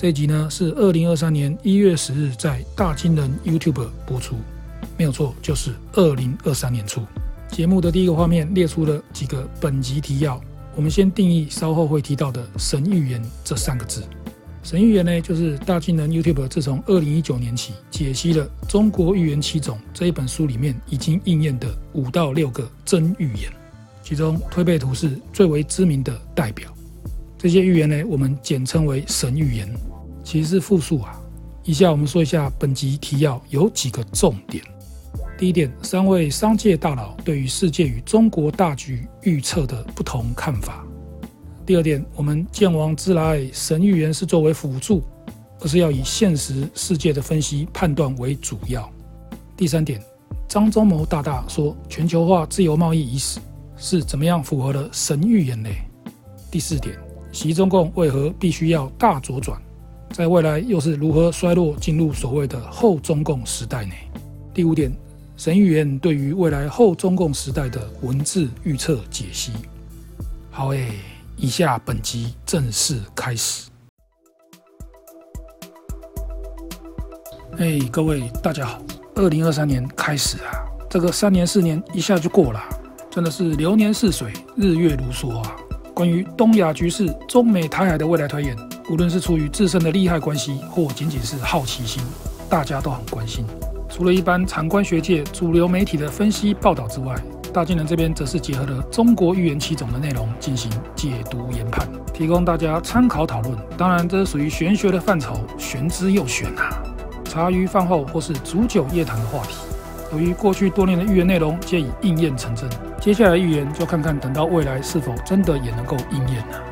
这一集呢是二零二三年一月十日在大金人 YouTube 播出，没有错，就是二零二三年初。节目的第一个画面列出了几个本集提要，我们先定义稍后会提到的“神预言”这三个字。神预言呢，就是大金人 YouTube 自从二零一九年起解析了《中国预言七种》这一本书里面已经应验的五到六个真预言，其中推背图是最为知名的代表。这些预言呢，我们简称为神预言，其实是复数啊。以下我们说一下本集提要有几个重点。第一点，三位商界大佬对于世界与中国大局预测的不同看法。第二点，我们剑王之来，神预言是作为辅助，而是要以现实世界的分析判断为主要。第三点，张忠谋大大说全球化自由贸易已死，是怎么样符合了神预言呢？第四点，习中共为何必须要大左转，在未来又是如何衰落进入所谓的后中共时代呢？第五点，神预言对于未来后中共时代的文字预测解析。好诶。以下本集正式开始。哎，各位大家好，二零二三年开始啊，这个三年四年一下就过了，真的是流年似水，日月如梭啊。关于东亚局势、中美台海的未来推演，无论是出于自身的利害关系，或仅仅是好奇心，大家都很关心。除了一般常官学界、主流媒体的分析报道之外，大金人这边则是结合了中国预言七种的内容进行解读研判，提供大家参考讨论。当然，这是属于玄学的范畴，玄之又玄、啊。茶余饭后或是煮酒夜谈的话题。由于过去多年的预言内容皆已应验成真，接下来预言就看看等到未来是否真的也能够应验了。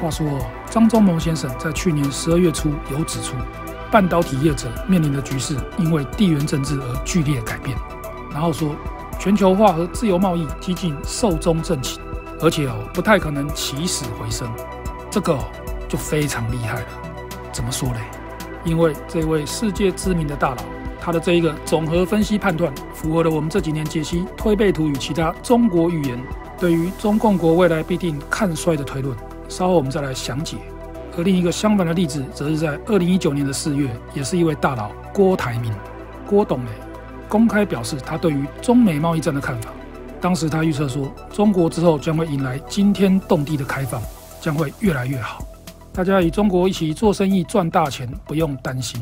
话说，张忠谋先生在去年十二月初有指出，半导体业者面临的局势因为地缘政治而剧烈改变，然后说。全球化和自由贸易几近寿终正寝，而且哦不太可能起死回生，这个就非常厉害了。怎么说嘞？因为这位世界知名的大佬，他的这一个总和分析判断，符合了我们这几年解析推背图与其他中国预言对于中共国未来必定看衰的推论。稍后我们再来详解。而另一个相反的例子，则是在二零一九年的四月，也是一位大佬郭台铭，郭董。公开表示他对于中美贸易战的看法。当时他预测说，中国之后将会迎来惊天动地的开放，将会越来越好。大家与中国一起做生意赚大钱，不用担心。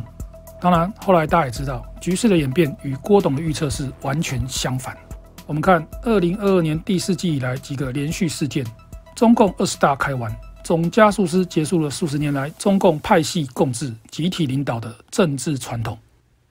当然，后来大家也知道，局势的演变与郭董的预测是完全相反。我们看二零二二年第四季以来几个连续事件：中共二十大开完，总加速师结束了数十年来中共派系共治、集体领导的政治传统。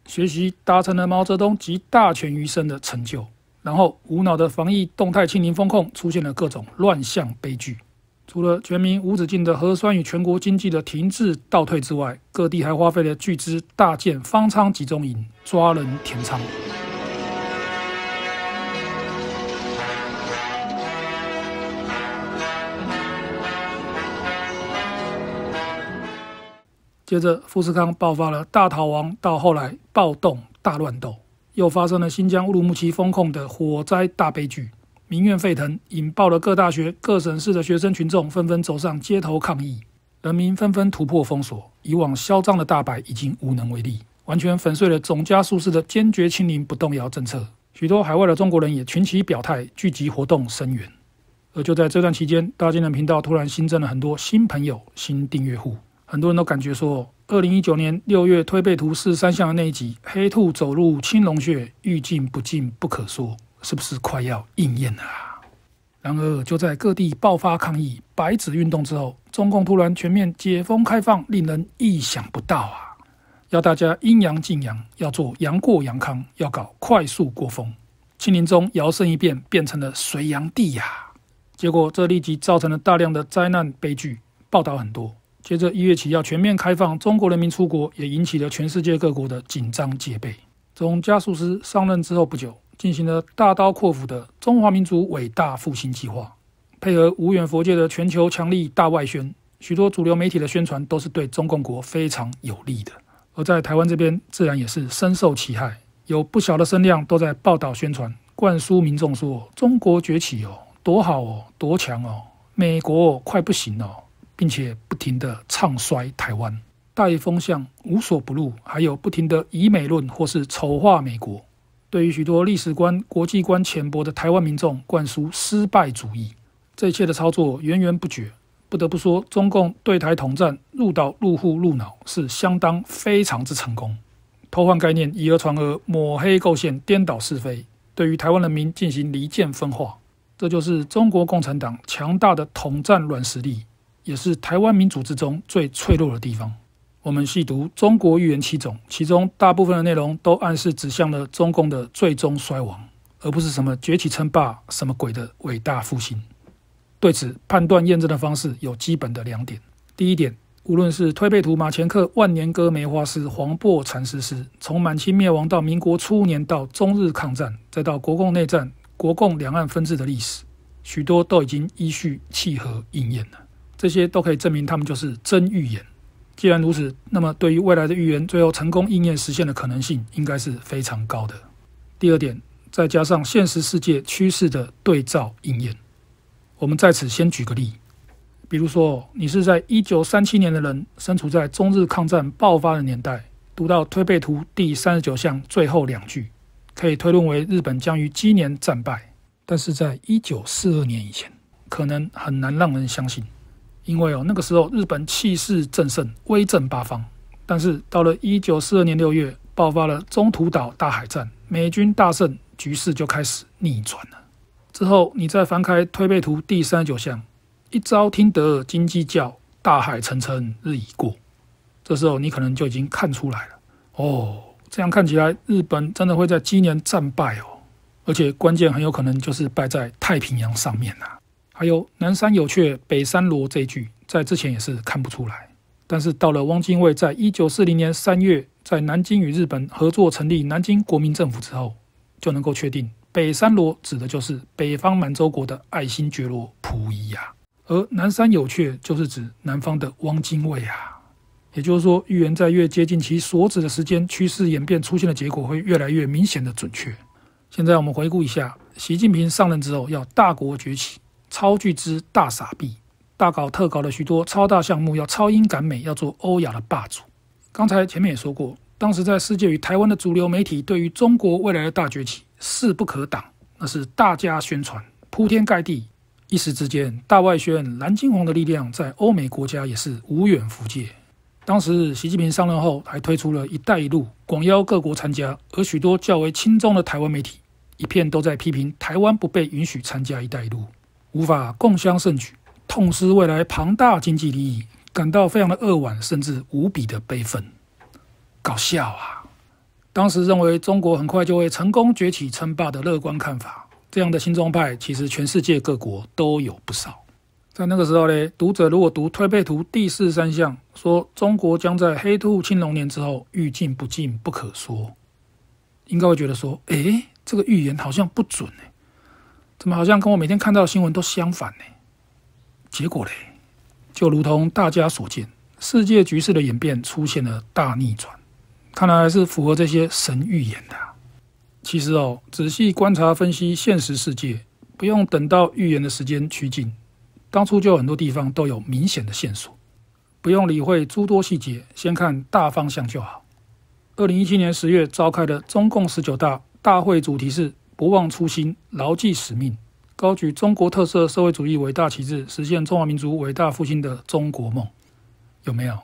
学习达成了毛泽东集大权于身的成就，然后无脑的防疫动态清零风控出现了各种乱象悲剧。除了全民无止境的核酸与全国经济的停滞倒退之外，各地还花费了巨资大建方舱集中营，抓人填仓。接着，富士康爆发了大逃亡，到后来暴动大乱斗，又发生了新疆乌鲁木齐封控的火灾大悲剧，民怨沸腾，引爆了各大学、各省市的学生群众纷纷走上街头抗议，人民纷纷突破封锁，以往嚣张的大白已经无能为力，完全粉碎了总加速师的坚决清零不动摇政策。许多海外的中国人也群起表态，聚集活动声援。而就在这段期间，大金人频道突然新增了很多新朋友、新订阅户。很多人都感觉说，二零一九年六月推背图四三象的那一集“黑兔走入青龙穴，欲进不进不可说”，是不是快要应验了？然而，就在各地爆发抗议、白纸运动之后，中共突然全面解封开放，令人意想不到啊！要大家阴阳敬阳，要做阳过阳康，要搞快速过风。清零中摇身一变，变成了隋炀帝呀！结果这立即造成了大量的灾难悲剧，报道很多。接着一月起要全面开放中国人民出国，也引起了全世界各国的紧张戒备。总加速师上任之后不久，进行了大刀阔斧的中华民族伟大复兴计划，配合无远佛界的全球强力大外宣，许多主流媒体的宣传都是对中共国非常有利的。而在台湾这边，自然也是深受其害，有不小的声量都在报道宣传，灌输民众说中国崛起哦，多好哦，多强哦，美国快不行哦。并且不停地唱衰台湾，大义风向无所不入，还有不停的以美论或是丑化美国，对于许多历史观、国际观浅薄的台湾民众灌输失败主义，这一切的操作源源不绝。不得不说，中共对台统战入岛、入户、入脑是相当非常之成功，偷换概念、以讹传讹、抹黑构陷、颠倒是非，对于台湾人民进行离间分化，这就是中国共产党强大的统战软实力，也是台湾民主之中最脆弱的地方。我们细读中国预言七种，其中大部分的内容都暗示指向了中共的最终衰亡，而不是什么崛起称霸、什么鬼的伟大复兴。对此判断验证的方式有基本的两点。第一点，无论是推背图马前客万年歌梅花诗、黄檗禅师诗，从满清灭亡到民国初年，到中日抗战，再到国共内战、国共两岸分治的历史，许多都已经依序契合应验了。这些都可以证明他们就是真预言。既然如此，那么对于未来的预言最后成功应验实现的可能性，应该是非常高的。第二点，再加上现实世界趋势的对照应验。我们在此先举个例，比如说，你是在一九三七年的人，身处在中日抗战爆发的年代，读到推背图第三十九象最后两句，可以推论为日本将于今年战败。但是在一九四二年以前，可能很难让人相信，因为哦那个时候日本气势正盛，威震八方。但是到了一九四二年六月，爆发了中途岛大海战，美军大胜，局势就开始逆转了。之后，你再翻开推背图第三十九象，一朝听得金鸡叫，大海沉沉日已过。这时候，你可能就已经看出来了哦。这样看起来，日本真的会在今年战败哦，而且关键很有可能就是败在太平洋上面呐。还有“南山有雀，北山罗”这一句，在之前也是看不出来，但是到了汪精卫在一九四零年三月在南京与日本合作成立南京国民政府之后，就能够确定。北山罗指的就是北方满洲国的爱新觉罗溥仪呀，而南山有雀就是指南方的汪精卫啊。也就是说，预言在越接近其所指的时间，趋势演变出现的结果会越来越明显的准确。现在我们回顾一下，习近平上任之后要大国崛起，超巨资大傻币，大搞特搞的许多超大项目，要超英赶美，要做欧亚的霸主。刚才前面也说过，当时在世界与台湾的主流媒体对于中国未来的大崛起。势不可挡，那是大加宣传，铺天盖地。一时之间，大外宣蓝金黄的力量在欧美国家也是无远弗届。当时习近平上任后，还推出了一带一路，广邀各国参加。而许多较为亲中的台湾媒体，一片都在批评台湾不被允许参加一带一路，无法共襄盛举，痛失未来庞大经济利益，感到非常的扼腕，甚至无比的悲愤。搞笑啊！当时认为中国很快就会成功崛起称霸的乐观看法，这样的新中派其实全世界各国都有不少。在那个时候呢，读者如果读推背图第四三象，说中国将在黑兔青龙年之后欲进不进不可说，应该会觉得说，诶，这个预言好像不准呢，怎么好像跟我每天看到的新闻都相反呢？结果嘞，就如同大家所见，世界局势的演变出现了大逆转。看来还是符合这些神预言的。其实哦，仔细观察分析现实世界，不用等到预言的时间趋近，当初就有很多地方都有明显的线索，不用理会诸多细节，先看大方向就好。二零一七年十月召开的中共十九大大会主题是“不忘初心，牢记使命，高举中国特色社会主义伟大旗帜，实现中华民族伟大复兴的中国梦”，有没有？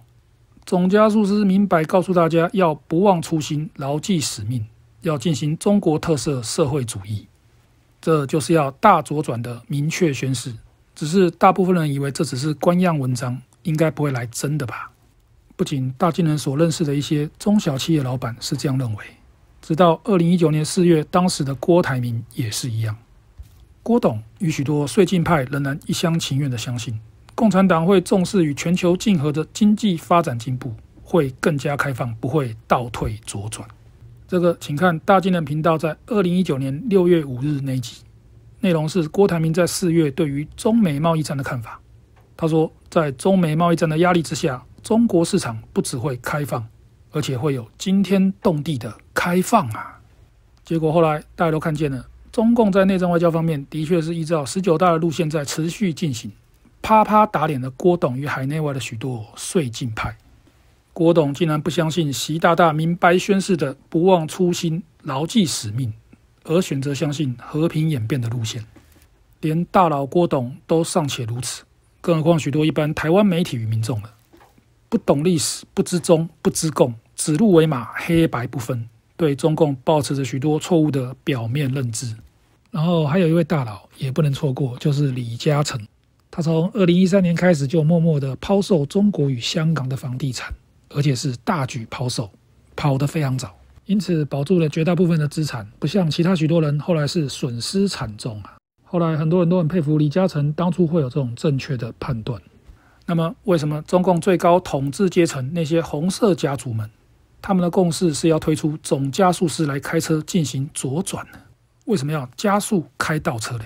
总加速师明白告诉大家，要不忘初心，牢记使命，要进行中国特色社会主义，这就是要大左转的明确宣示。只是大部分人以为这只是官样文章，应该不会来真的吧？不仅大金人所认识的一些中小企业老板是这样认为，直到二零一九年四月，当时的郭台铭也是一样。郭董与许多绥靖派仍然一厢情愿地相信。共产党会重视与全球竞合的经济发展进步，会更加开放，不会倒退左转。这个，请看大金人频道在二零一九年六月五日那一集，内容是郭台铭在四月对于中美贸易战的看法。他说，在中美贸易战的压力之下，中国市场不只会开放，而且会有惊天动地的开放啊！结果后来大家都看见了，中共在内政外交方面的确是依照十九大的路线在持续进行。啪啪打脸了郭董与海内外的许多绥靖派。郭董竟然不相信习大大明白宣示的不忘初心、牢记使命，而选择相信和平演变的路线。连大佬郭董都尚且如此，更何况许多一般台湾媒体与民众了？不懂历史、不知中、不知共，指鹿为马、黑白不分，对中共抱持着许多错误的表面认知。然后还有一位大佬也不能错过，就是李嘉诚。他从二零一三年开始就默默的抛售中国与香港的房地产，而且是大举抛售，跑得非常早，因此保住了绝大部分的资产，不像其他许多人后来是损失惨重啊。后来很多人都很佩服李嘉诚当初会有这种正确的判断。那么为什么中共最高统治阶层那些红色家族们，他们的共识是要推出总加速师来开车进行左转呢？为什么要加速开倒车嘞？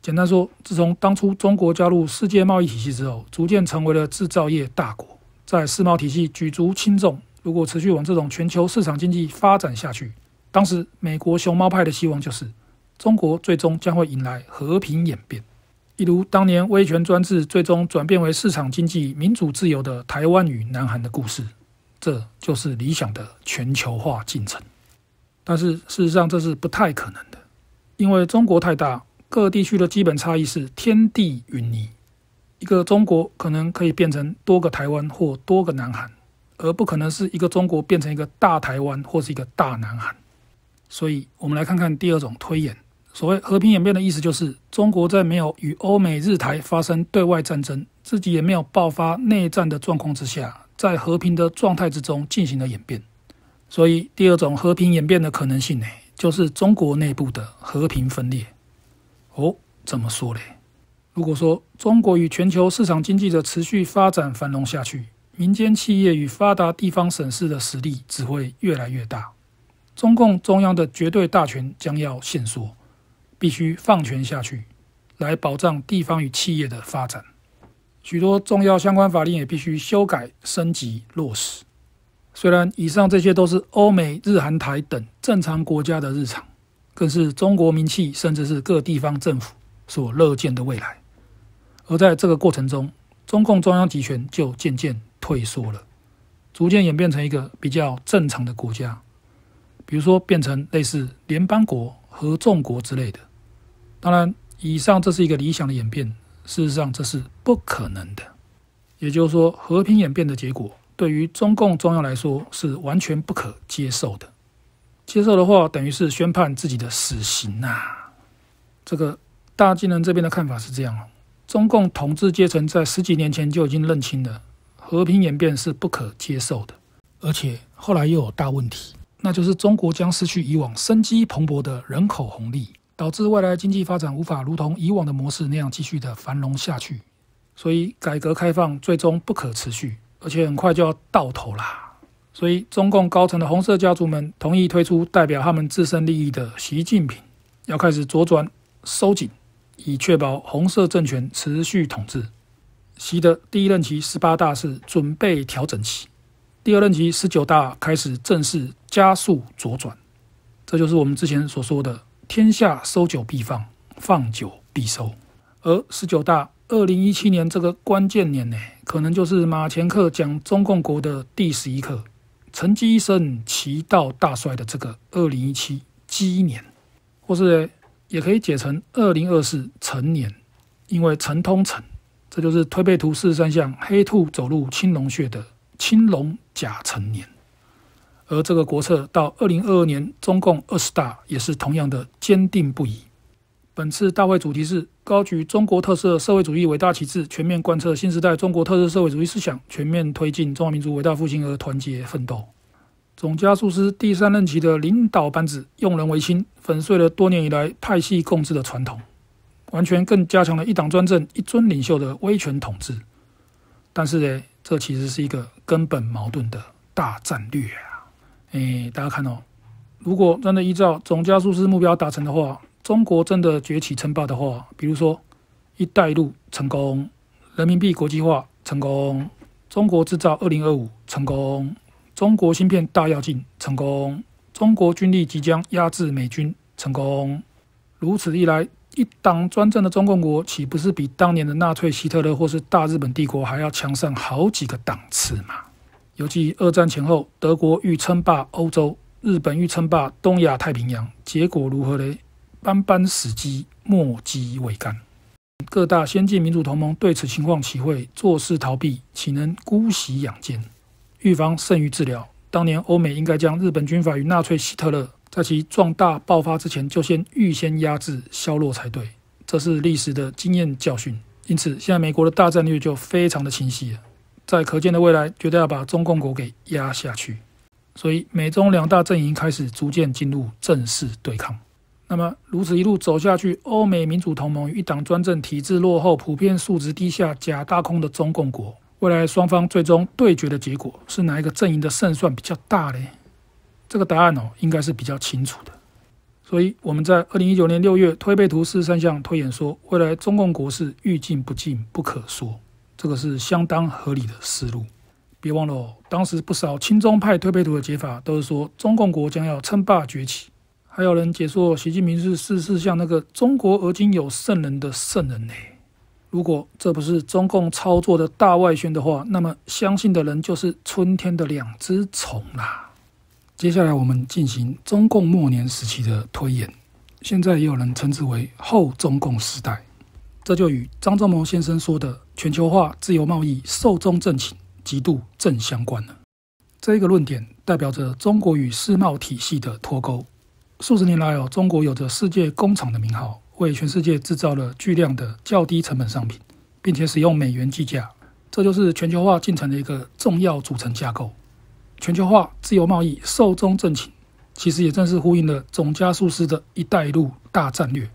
简单说，自从当初中国加入世界贸易体系之后，逐渐成为了制造业大国，在世贸体系举足轻重。如果持续往这种全球市场经济发展下去，当时美国熊猫派的希望就是，中国最终将会迎来和平演变，一如当年威权专制最终转变为市场经济、民主自由的台湾与南韩的故事。这就是理想的全球化进程。但是事实上，这是不太可能的，因为中国太大。各地区的基本差异是天地云泥，一个中国可能可以变成多个台湾或多个南韩，而不可能是一个中国变成一个大台湾或是一个大南韩。所以，我们来看看第二种推演。所谓和平演变的意思，就是中国在没有与欧美日台发生对外战争，自己也没有爆发内战的状况之下，在和平的状态之中进行了演变。所以，第二种和平演变的可能性呢，就是中国内部的和平分裂。哦，怎么说嘞？如果说中国与全球市场经济的持续发展繁荣下去，民间企业与发达地方省市的实力只会越来越大，中共中央的绝对大权将要限缩，必须放权下去，来保障地方与企业的发展。许多重要相关法令也必须修改、升级、落实。虽然以上这些都是欧美日韩台等正常国家的日常。更是中国民企，甚至是各地方政府所乐见的未来。而在这个过程中，中共中央集权就渐渐退缩了，逐渐演变成一个比较正常的国家，比如说变成类似联邦国、合众国之类的。当然，以上这是一个理想的演变，事实上这是不可能的。也就是说，和平演变的结果，对于中共中央来说是完全不可接受的。接受的话，等于是宣判自己的死刑呐、这个大金人这边的看法是这样：中共统治阶层在十几年前就已经认清了和平演变是不可接受的，而且后来又有大问题，那就是中国将失去以往生机蓬勃的人口红利，导致未来经济发展无法如同以往的模式那样继续的繁荣下去。所以改革开放最终不可持续，而且很快就要到头啦。所以，中共高层的红色家族们同意推出代表他们自身利益的习近平，要开始左转收紧，以确保红色政权持续统治。习的第一任期十八大是准备调整期，第二任期十九大开始正式加速左转。这就是我们之前所说的“天下收酒必放，放酒必收”。而十九大二零一七年这个关键年呢，可能就是马前课讲中共国的第十一课。成绩一生，其道大帅的这个二零一七鸡年，或是也可以解成二零二四辰年，因为辰通辰，这就是推背图四十三象黑兔走入青龙穴的青龙甲辰年。而这个国策到二零二二年中共二十大也是同样的坚定不移。本次大会主题是高举中国特色社会主义伟大旗帜，全面贯彻新时代中国特色社会主义思想，全面推进中华民族伟大复兴而团结奋斗。总加速师第三任期的领导班子用人唯亲，粉碎了多年以来派系共治的传统，完全更加强了一党专政、一尊领袖的威权统治。但是呢，这其实是一个根本矛盾的大战略啊！哎，大家看哦，如果真的依照总加速师目标达成的话，中国真的崛起称霸的话，比如说“一带一路”成功，人民币国际化成功，中国制造二零二五成功，中国芯片大跃进成功，中国军力即将压制美军成功。如此一来，一党专政的中共国岂不是比当年的纳粹希特勒或是大日本帝国还要强上好几个档次嘛？尤其二战前后，德国欲称霸欧洲，日本欲称霸东亚太平洋，结果如何呢？斑斑死机，莫及未干。各大先进民主同盟对此情况岂会坐视逃避？岂能姑息养奸？预防胜于治疗。当年欧美应该将日本军阀与纳粹希特勒在其壮大爆发之前就先预先压制削弱才对。这是历史的经验教训。因此，现在美国的大战略就非常的清晰了。在可见的未来，绝对要把中共国给压下去。所以，美中两大阵营开始逐渐进入正式对抗。那么，如此一路走下去，欧美民主同盟与一党专政、体制落后、普遍素质低下、假大空的中共国，未来双方最终对决的结果是哪一个阵营的胜算比较大呢？这个答案哦，应该是比较清楚的。所以，我们在二零一九年六月推背图四十三象推演说，未来中共国是欲进不进，不可说。这个是相当合理的思路。别忘了哦，当时不少亲中派推背图的解法都是说中共国将要称霸崛起，还有人解说习近平是是是像那个中国而今有圣人的圣人呢。如果这不是中共操作的大外宣的话，那么相信的人就是春天的两只虫啦。接下来我们进行中共末年时期的推演，现在也有人称之为后中共时代。这就与张忠谋先生说的全球化、自由贸易、寿终正寝极度正相关了。这一个论点代表着中国与世贸体系的脱钩。数十年来哦，中国有着世界工厂的名号，为全世界制造了巨量的较低成本商品，并且使用美元计价。这就是全球化进程的一个重要组成架构。全球化、自由贸易、寿终正寝，其实也正是呼应了总加速师的一带一路大战略。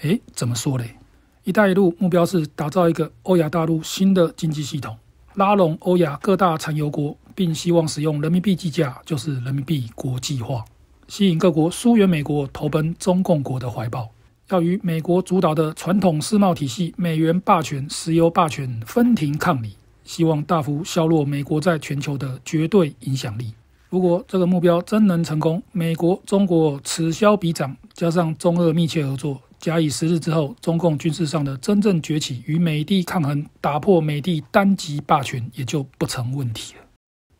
诶，怎么说嘞？一带一路目标是打造一个欧亚大陆新的经济系统，拉拢欧亚各大产油国，并希望使用人民币计价，就是人民币国际化，吸引各国疏远美国，投奔中共国的怀抱。要与美国主导的传统世贸体系、美元霸权、石油霸权分庭抗礼，希望大幅削弱美国在全球的绝对影响力。如果这个目标真能成功，美国、中国此消彼长，加上中俄密切合作。假以时日之后，中共军事上的真正崛起，与美帝抗衡，打破美帝单极霸权，也就不成问题了。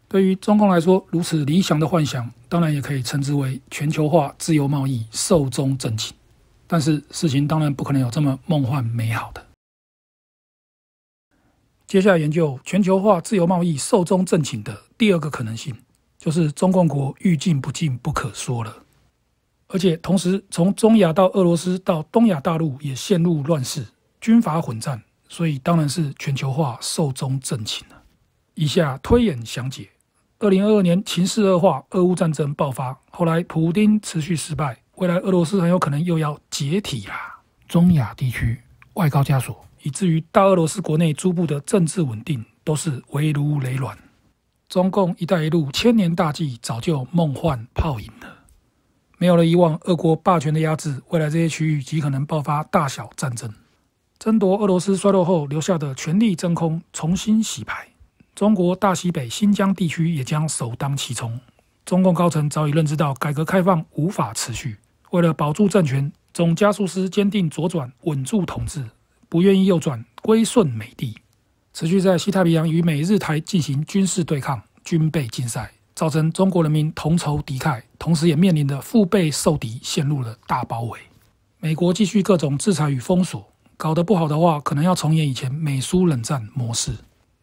对于中共来说，如此理想的幻想，当然也可以称之为全球化、自由贸易、寿终正寝。但是事情当然不可能有这么梦幻美好的。接下来研究全球化、自由贸易、寿终正寝的第二个可能性，就是中共国欲进不进，不可说了。而且同时，从中亚到俄罗斯到东亚大陆也陷入乱世，军阀混战，所以当然是全球化寿终正寝了。以下推演详解：二零二二年情势恶化，俄乌战争爆发，后来普丁持续失败，未来俄罗斯很有可能又要解体啦。中亚地区外高加索，以至于大俄罗斯国内诸部的政治稳定都是危如累卵。中共“一带一路”千年大计早就梦幻泡影了。没有了以往俄国霸权的压制，未来这些区域极可能爆发大小战争，争夺俄罗斯衰落后留下的权力真空重新洗牌。中国大西北新疆地区也将首当其冲。中共高层早已认知到改革开放无法持续，为了保住政权，总加速师坚定左转稳住统治，不愿意右转归顺美帝，持续在西太平洋与美日台进行军事对抗、军备竞赛。造成中国人民同仇敌忾，同时也面临着腹背受敌，陷入了大包围。美国继续各种制裁与封锁，搞得不好的话，可能要重演以前美苏冷战模式。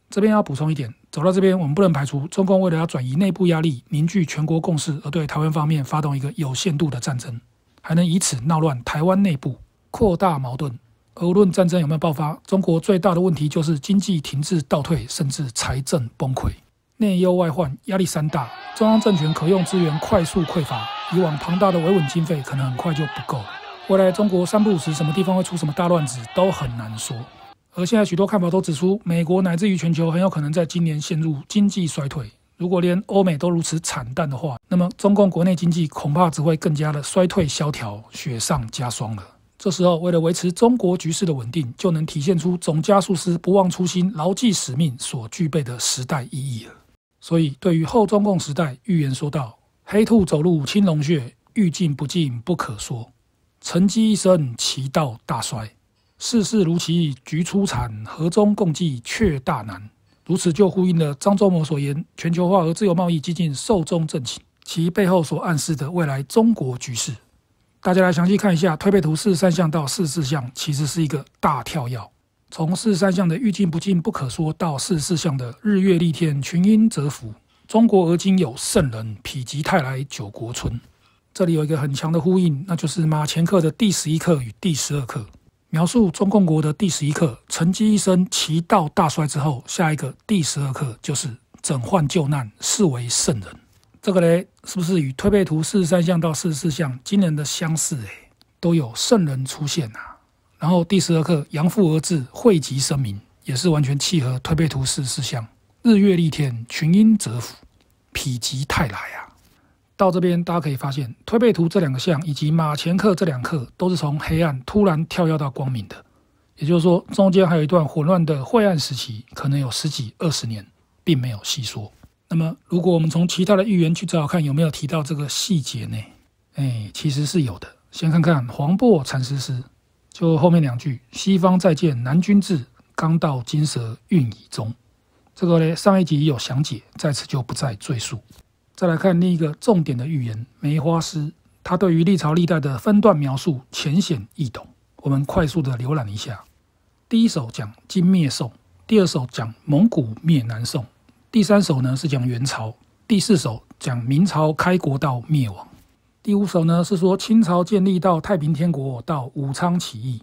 这边要补充一点，走到这边，我们不能排除中共为了要转移内部压力，凝聚全国共识，而对台湾方面发动一个有限度的战争，还能以此闹乱台湾内部，扩大矛盾。而无论战争有没有爆发，中国最大的问题就是经济停滞倒退，甚至财政崩溃。内忧外患，压力山大，中央政权可用资源快速匮乏，以往庞大的维稳经费可能很快就不够了。未来中国三不五时什么地方会出什么大乱子都很难说。而现在许多看法都指出，美国乃至于全球很有可能在今年陷入经济衰退。如果连欧美都如此惨淡的话，那么中共国内经济恐怕只会更加的衰退萧条，雪上加霜了。这时候，为了维持中国局势的稳定，就能体现出总加速师不忘初心、牢记使命所具备的时代意义了。所以，对于后中共时代，预言说道：“黑兔走入青龙穴，欲进不进不可说。沉积一生，其道大衰。世事如棋局初产，和衷共济却大难。如此就呼应了张忠谋所言：“全球化和自由贸易几近寿终正寝”，其背后所暗示的未来中国局势。大家来详细看一下推背图四十三象到四十四象，其实是一个大跳跃。从四十三象的欲尽不尽不可说，到四十四象的日月丽天群英蛰伏，中国而今有圣人，否极泰来九国春。这里有一个很强的呼应，那就是马前课的第十一课与第十二课。描述中共国的第十一课，沉积一生，其道大衰之后，下一个第十二课就是整患救难，是为圣人。这个嘞，是不是与推背图四十三象到四十四象惊人的相似？哎，都有圣人出现、啊。然后第十二课阳复而至，惠及生民，也是完全契合推背图四四象。日月丽天，群英蛰伏，否极泰来啊。到这边，大家可以发现，推背图这两个象以及马前课这两课，都是从黑暗突然跳跃到光明的。也就是说，中间还有一段混乱的晦暗时期，可能有十几二十年，并没有细说。那么，如果我们从其他的预言去找找看，有没有提到这个细节呢？哎，其实是有的。先看看黄檗禅师诗，就后面两句：“西方再见南君至，刚到金蛇运已终。”这个呢，上一集有详解，在此就不再赘述。再来看另一个重点的预言《梅花诗》，它对于历朝历代的分段描述浅显易懂。我们快速的浏览一下：第一首讲金灭宋，第二首讲蒙古灭南宋，第三首呢是讲元朝，第四首讲明朝开国到灭亡，第五首呢是说清朝建立到太平天国到武昌起义，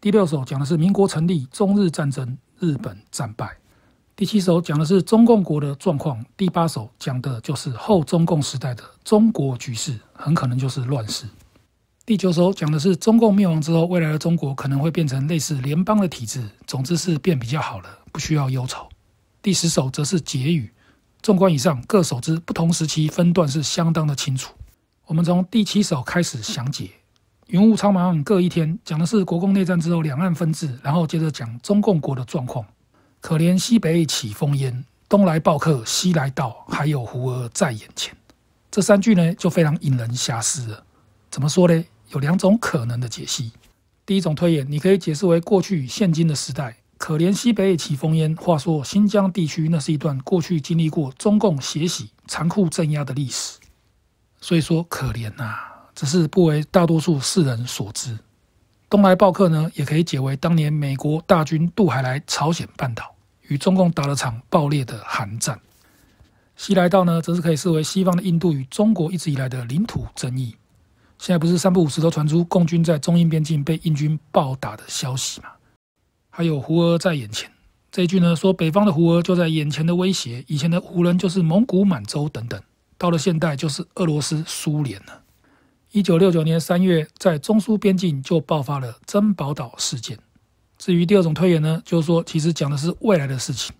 第六首讲的是民国成立、中日战争、日本战败。第七首讲的是中共国的状况，第八首讲的就是后中共时代的中国局势，很可能就是乱世。第九首讲的是中共灭亡之后，未来的中国可能会变成类似联邦的体制，总之是变比较好了，不需要忧愁。第十首则是结语。纵观以上各首之不同时期分段是相当的清楚。我们从第七首开始详解。云雾苍茫各一天，讲的是国共内战之后两岸分治，然后接着讲中共国的状况。可怜西北起烽烟，东来报客西来到，还有胡儿在眼前。这三句呢，就非常引人遐思了。怎么说呢？有两种可能的解析。第一种推演，你可以解释为过去现今的时代。可怜西北起烽烟，话说新疆地区那是一段过去经历过中共血洗、残酷镇压的历史。所以说可怜呐、只是不为大多数世人所知。东来报客呢，也可以解为当年美国大军渡海来朝鲜半岛，与中共打了场爆裂的韩战。西来到呢，则是可以视为西方的印度与中国一直以来的领土争议。现在不是三不五时都传出共军在中印边境被印军暴打的消息吗？还有胡儿在眼前这一句呢，说北方的胡儿就在眼前的威胁，以前的胡人就是蒙古满洲等等，到了现代就是俄罗斯苏联了。一九六九年三月，在中苏边境就爆发了珍宝岛事件。至于第二种推演呢，就是说，其实讲的是未来的事情。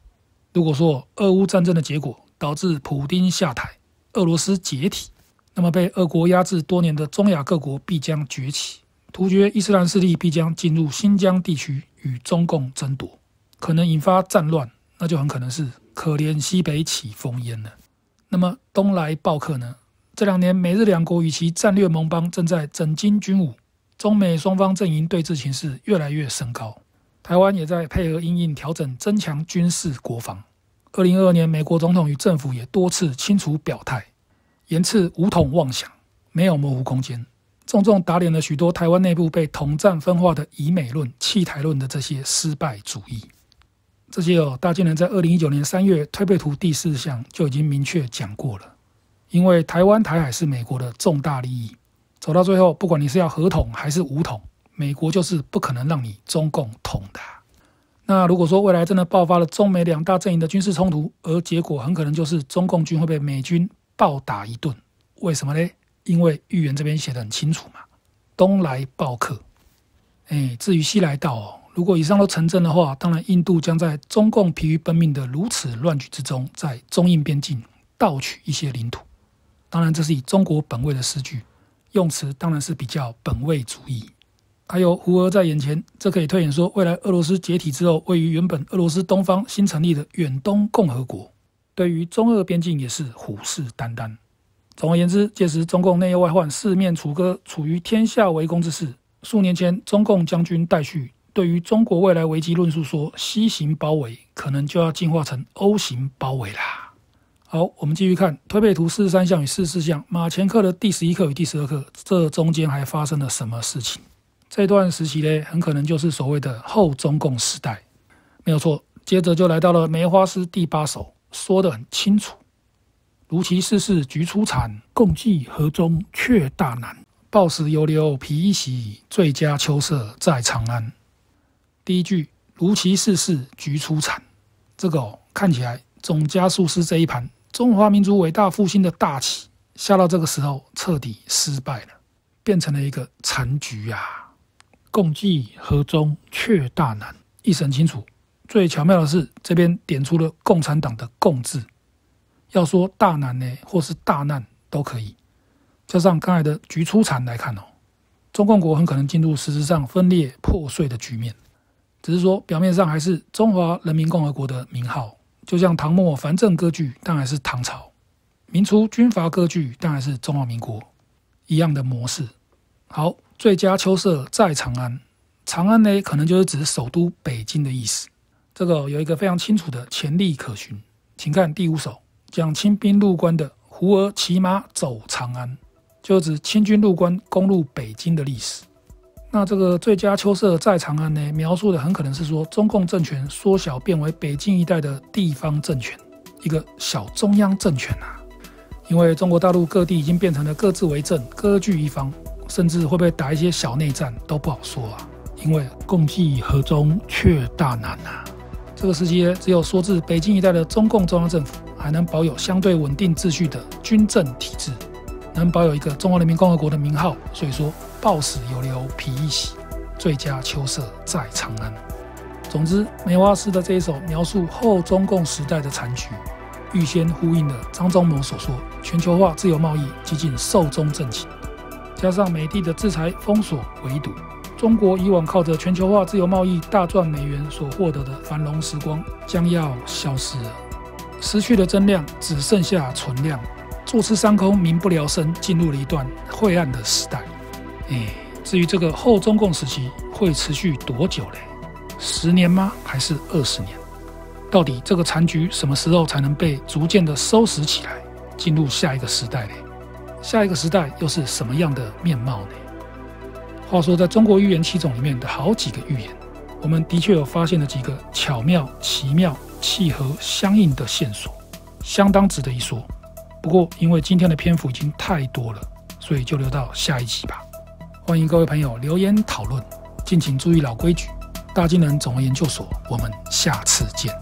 如果说俄乌战争的结果导致普丁下台，俄罗斯解体，那么被俄国压制多年的中亚各国必将崛起，突厥伊斯兰势力必将进入新疆地区与中共争夺，可能引发战乱，那就很可能是可怜西北起烽烟了。那么东来报客呢？这两年，美日两国与其战略盟邦正在整军军武，中美双方阵营对峙情势越来越升高。台湾也在配合因应调整，增强军事国防。二零二二年，美国总统与政府也多次清楚表态，严斥武统妄想，没有模糊空间，重重打脸了许多台湾内部被统战分化的以美论、弃台论的这些失败主义。这些哦，大金人在二零一九年三月推背图第四象就已经明确讲过了。因为台湾台海是美国的重大利益，走到最后，不管你是要合统还是武统，美国就是不可能让你中共统的。那如果说未来真的爆发了中美两大阵营的军事冲突，而结果很可能就是中共军会被美军暴打一顿，为什么呢？因为预言这边写得很清楚嘛，东来报客。哎，至于西来到哦，如果以上都成真的话，当然印度将在中共疲于奔命的如此乱局之中，在中印边境盗取一些领土。当然，这是以中国本位的诗句，用词当然是比较本位主义。还有胡儿在眼前，这可以推演说，未来俄罗斯解体之后，位于原本俄罗斯东方新成立的远东共和国，对于中俄边境也是虎视眈眈。总而言之，届时中共内忧外患，四面楚歌，处于天下为公之势。数年前，中共将军戴旭对于中国未来危机论述说，C 型包围可能就要进化成 O 型包围啦。好，我们继续看推背图四十三象与四十四象，马前课的第十一课与第十二课，这中间还发生了什么事情？这段时期呢，很可能就是所谓的后中共时代，没有错。接着就来到了梅花诗第八首，说得很清楚：如其世事菊初残，共济河中却大难。抱石犹留皮衣袭，最佳秋色在长安。第一句如期逝世菊初残，这个、哦、看起来总加速师这一盘。中华民族伟大复兴的大棋下到这个时候彻底失败了，变成了一个残局啊！共济河中却大难，一审清楚。最巧妙的是这边点出了共产党的“共”字，要说大难呢，或是大难都可以。加上刚才的局初残来看哦，中共国很可能进入实质上分裂破碎的局面，只是说表面上还是中华人民共和国的名号。就像唐末藩镇割据，当然是唐朝；明初军阀割据，当然是中华民国一样的模式。好，最佳秋色在长安，长安呢，可能就是指首都北京的意思。这个有一个非常清楚的前例可循，请看第五首讲清兵入关的“胡儿骑马走长安”，就指清军入关攻入北京的历史。那这个最佳秋色在长安呢，描述的很可能是说中共政权缩小变为北京一带的地方政权，一个小中央政权啊。因为中国大陆各地已经变成了各自为政、割据一方，甚至会不会打一些小内战都不好说啊。因为共济河中却大难啊。这个时期，只有缩至北京一带的中共中央政府还能保有相对稳定秩序的军政体制，能保有一个中华人民共和国的名号。所以说。暴死犹留披衣袭，最佳秋色在长安。总之，梅花诗的这一首描述后中共时代的残局，预先呼应了张忠谋所说全球化自由贸易几近寿终正寝。加上美帝的制裁封锁围堵，中国以往靠着全球化自由贸易大赚美元所获得的繁荣时光将要消失了，失去了增量，只剩下存量，坐吃山空，民不聊生，进入了一段晦暗的时代。哎，至于这个后中共时期会持续多久嘞？十年吗？还是二十年？到底这个残局什么时候才能被逐渐的收拾起来，进入下一个时代嘞？下一个时代又是什么样的面貌呢？话说，在中国预言七种里面的好几个预言，我们的确有发现了几个巧妙、奇妙、契合、相应的线索，相当值得一说。不过，因为今天的篇幅已经太多了，所以就留到下一集吧。欢迎各位朋友留言讨论，敬请注意老规矩。大金人总而研究所，我们下次见。